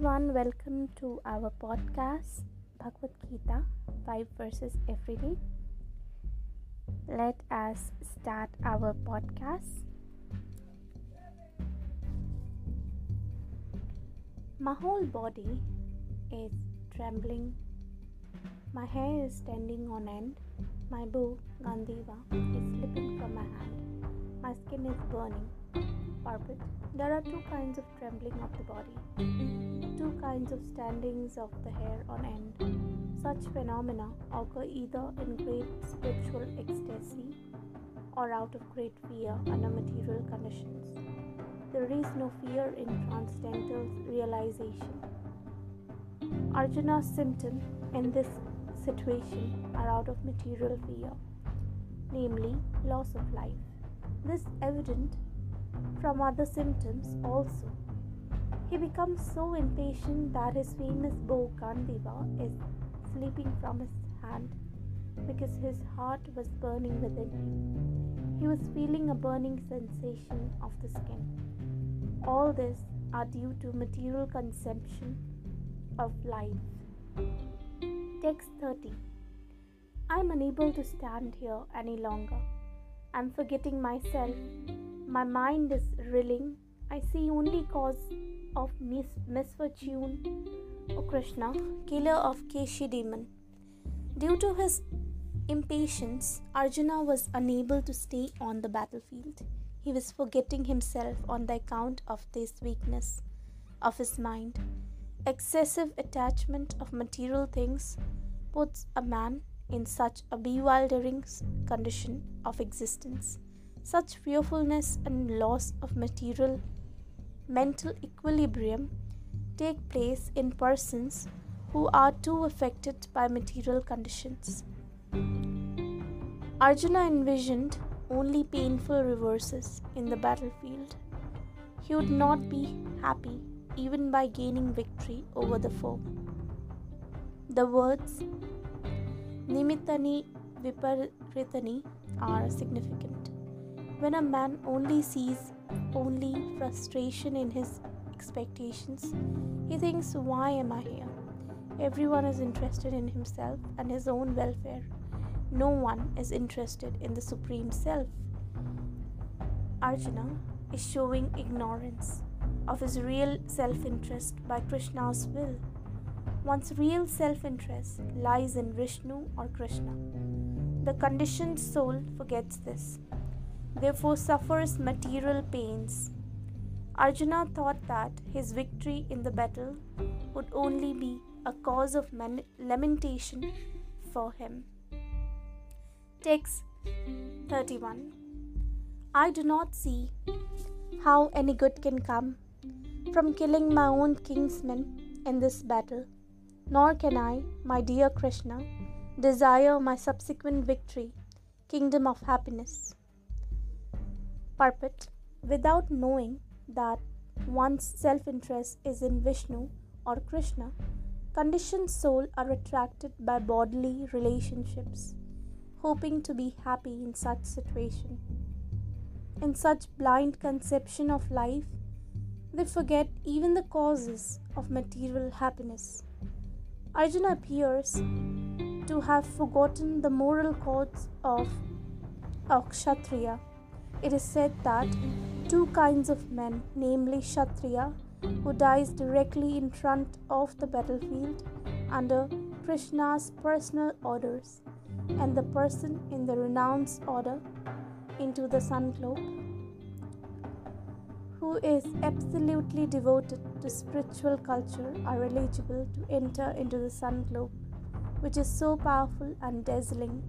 everyone, welcome to our podcast Bhagavad Gita 5 verses every day. Let us start our podcast. My whole body is trembling, my hair is standing on end, my bow, Gandiva, is slipping from my hand, my skin is burning. There are two kinds of trembling of the body, two kinds of standings of the hair on end. Such phenomena occur either in great spiritual ecstasy or out of great fear under material conditions. There is no fear in transcendental realization. Arjuna's symptoms in this situation are out of material fear, namely loss of life. This evident from other symptoms also. He becomes so impatient that his famous bow Gandiva is slipping from his hand because his heart was burning within him. He was feeling a burning sensation of the skin. All this are due to material consumption of life. Text 30 I am unable to stand here any longer. I am forgetting myself my mind is reeling. I see only cause of mis- misfortune. O Krishna, killer of Keshi demon. Due to his impatience, Arjuna was unable to stay on the battlefield. He was forgetting himself on the account of this weakness of his mind. Excessive attachment of material things puts a man in such a bewildering condition of existence. Such fearfulness and loss of material mental equilibrium take place in persons who are too affected by material conditions. Arjuna envisioned only painful reverses in the battlefield. He would not be happy even by gaining victory over the foe. The words Nimittani Viparitani are significant. When a man only sees only frustration in his expectations, he thinks, Why am I here? Everyone is interested in himself and his own welfare. No one is interested in the Supreme Self. Arjuna is showing ignorance of his real self interest by Krishna's will. One's real self interest lies in Vishnu or Krishna. The conditioned soul forgets this therefore suffers material pains. Arjuna thought that his victory in the battle would only be a cause of man- lamentation for him. Text 31 I do not see how any good can come from killing my own kinsmen in this battle, nor can I, my dear Krishna, desire my subsequent victory, kingdom of happiness. Without knowing that one's self interest is in Vishnu or Krishna, conditioned souls are attracted by bodily relationships, hoping to be happy in such situation. In such blind conception of life, they forget even the causes of material happiness. Arjuna appears to have forgotten the moral codes of a Kshatriya it is said that two kinds of men, namely Kshatriya, who dies directly in front of the battlefield under Krishna's personal orders, and the person in the renounced order into the sun globe, who is absolutely devoted to spiritual culture, are eligible to enter into the sun globe, which is so powerful and dazzling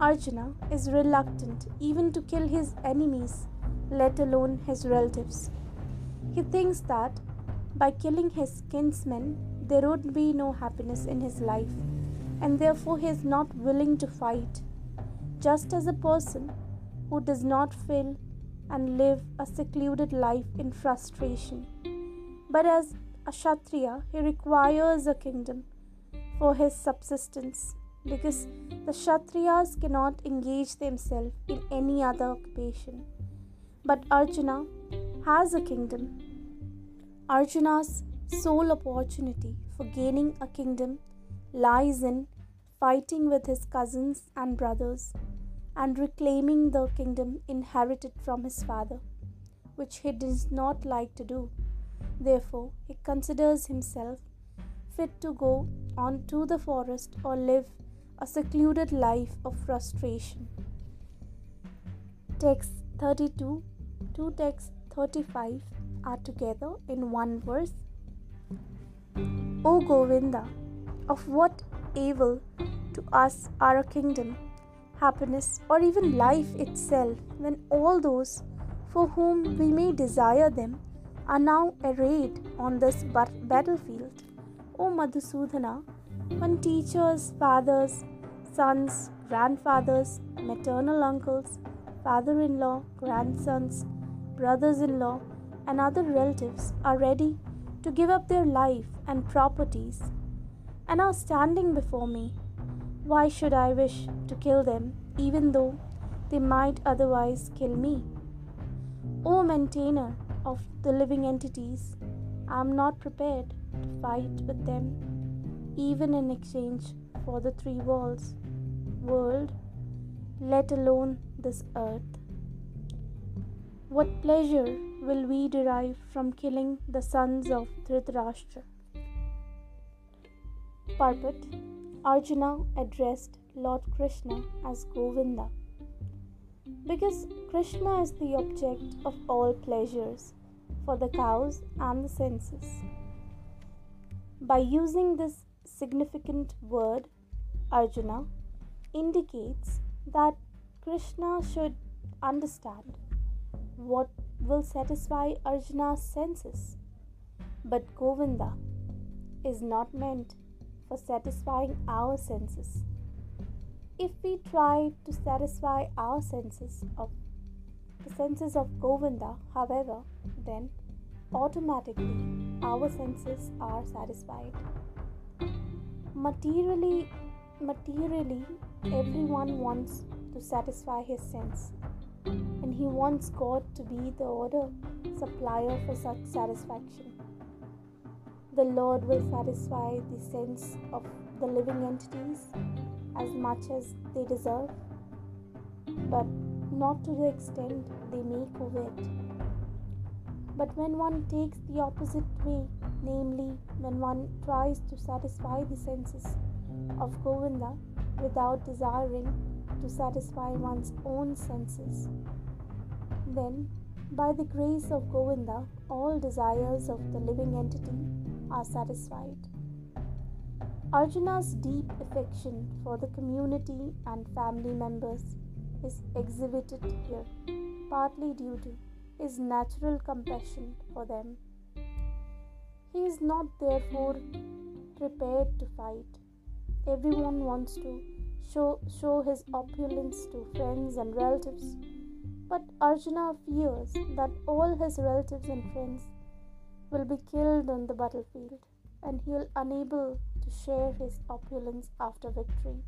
Arjuna is reluctant even to kill his enemies, let alone his relatives. He thinks that by killing his kinsmen, there would be no happiness in his life, and therefore he is not willing to fight. Just as a person who does not feel and live a secluded life in frustration, but as a Kshatriya, he requires a kingdom for his subsistence because the Kshatriyas cannot engage themselves in any other occupation. But Arjuna has a kingdom. Arjuna's sole opportunity for gaining a kingdom lies in fighting with his cousins and brothers and reclaiming the kingdom inherited from his father, which he does not like to do. Therefore, he considers himself fit to go on to the forest or live a secluded life of frustration. Text 32 to text 35 are together in one verse. O Govinda, of what evil to us are a kingdom, happiness, or even life itself when all those for whom we may desire them are now arrayed on this battlefield? O Madhusudana, when teachers, fathers, sons, grandfathers, maternal uncles, father in law, grandsons, brothers in law, and other relatives are ready to give up their life and properties and are standing before me. Why should I wish to kill them, even though they might otherwise kill me? O maintainer of the living entities, I am not prepared to fight with them, even in exchange for the three walls, world, let alone this earth. What pleasure will we derive from killing the sons of Dhritarashtra? Purport Arjuna addressed Lord Krishna as Govinda because Krishna is the object of all pleasures for the cows and the senses. By using this significant word, Arjuna indicates that Krishna should understand what will satisfy Arjuna's senses. But Govinda is not meant for satisfying our senses. If we try to satisfy our senses of the senses of Govinda, however, then automatically our senses are satisfied. Materially, materially, everyone wants to satisfy his sense, and he wants God to be the order supplier for such satisfaction. The Lord will satisfy the sense of the living entities as much as they deserve, but not to the extent they may covet. But when one takes the opposite way, namely when one tries to satisfy the senses of Govinda without desiring to satisfy one's own senses, then by the grace of Govinda, all desires of the living entity are satisfied. Arjuna's deep affection for the community and family members is exhibited here, partly due to his natural compassion for them. He is not therefore prepared to fight. Everyone wants to show, show his opulence to friends and relatives, but Arjuna fears that all his relatives and friends will be killed on the battlefield and he will unable to share his opulence after victory.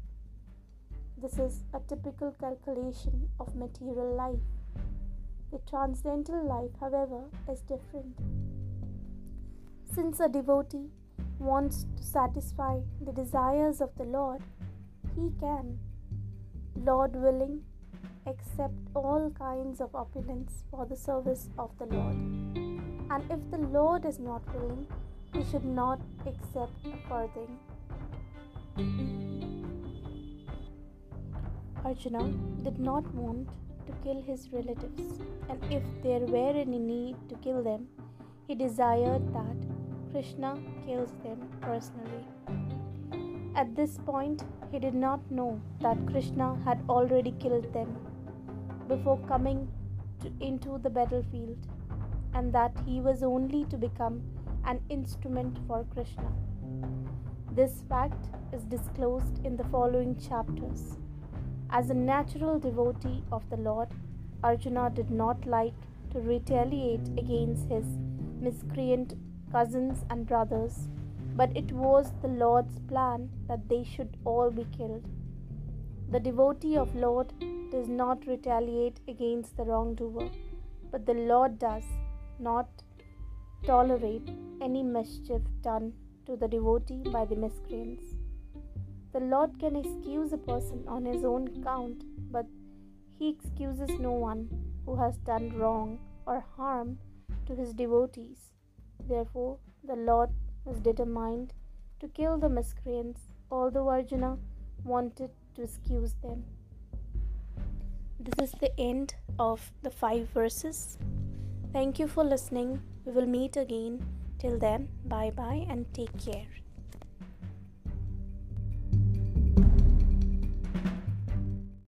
This is a typical calculation of material life. The transcendental life, however, is different. Since a devotee wants to satisfy the desires of the Lord, he can, Lord willing, accept all kinds of opulence for the service of the Lord. And if the Lord is not willing, he should not accept a farthing. Arjuna did not want to kill his relatives, and if there were any need to kill them, he desired that Krishna kills them personally. At this point, he did not know that Krishna had already killed them before coming to, into the battlefield, and that he was only to become an instrument for Krishna. This fact is disclosed in the following chapters. As a natural devotee of the Lord, Arjuna did not like to retaliate against his miscreant cousins and brothers, but it was the Lord's plan that they should all be killed. The devotee of Lord does not retaliate against the wrongdoer, but the Lord does not tolerate any mischief done to the devotee by the miscreants. The Lord can excuse a person on his own account, but he excuses no one who has done wrong or harm to his devotees. Therefore, the Lord was determined to kill the miscreants, although Arjuna wanted to excuse them. This is the end of the five verses. Thank you for listening. We will meet again. Till then, bye bye and take care.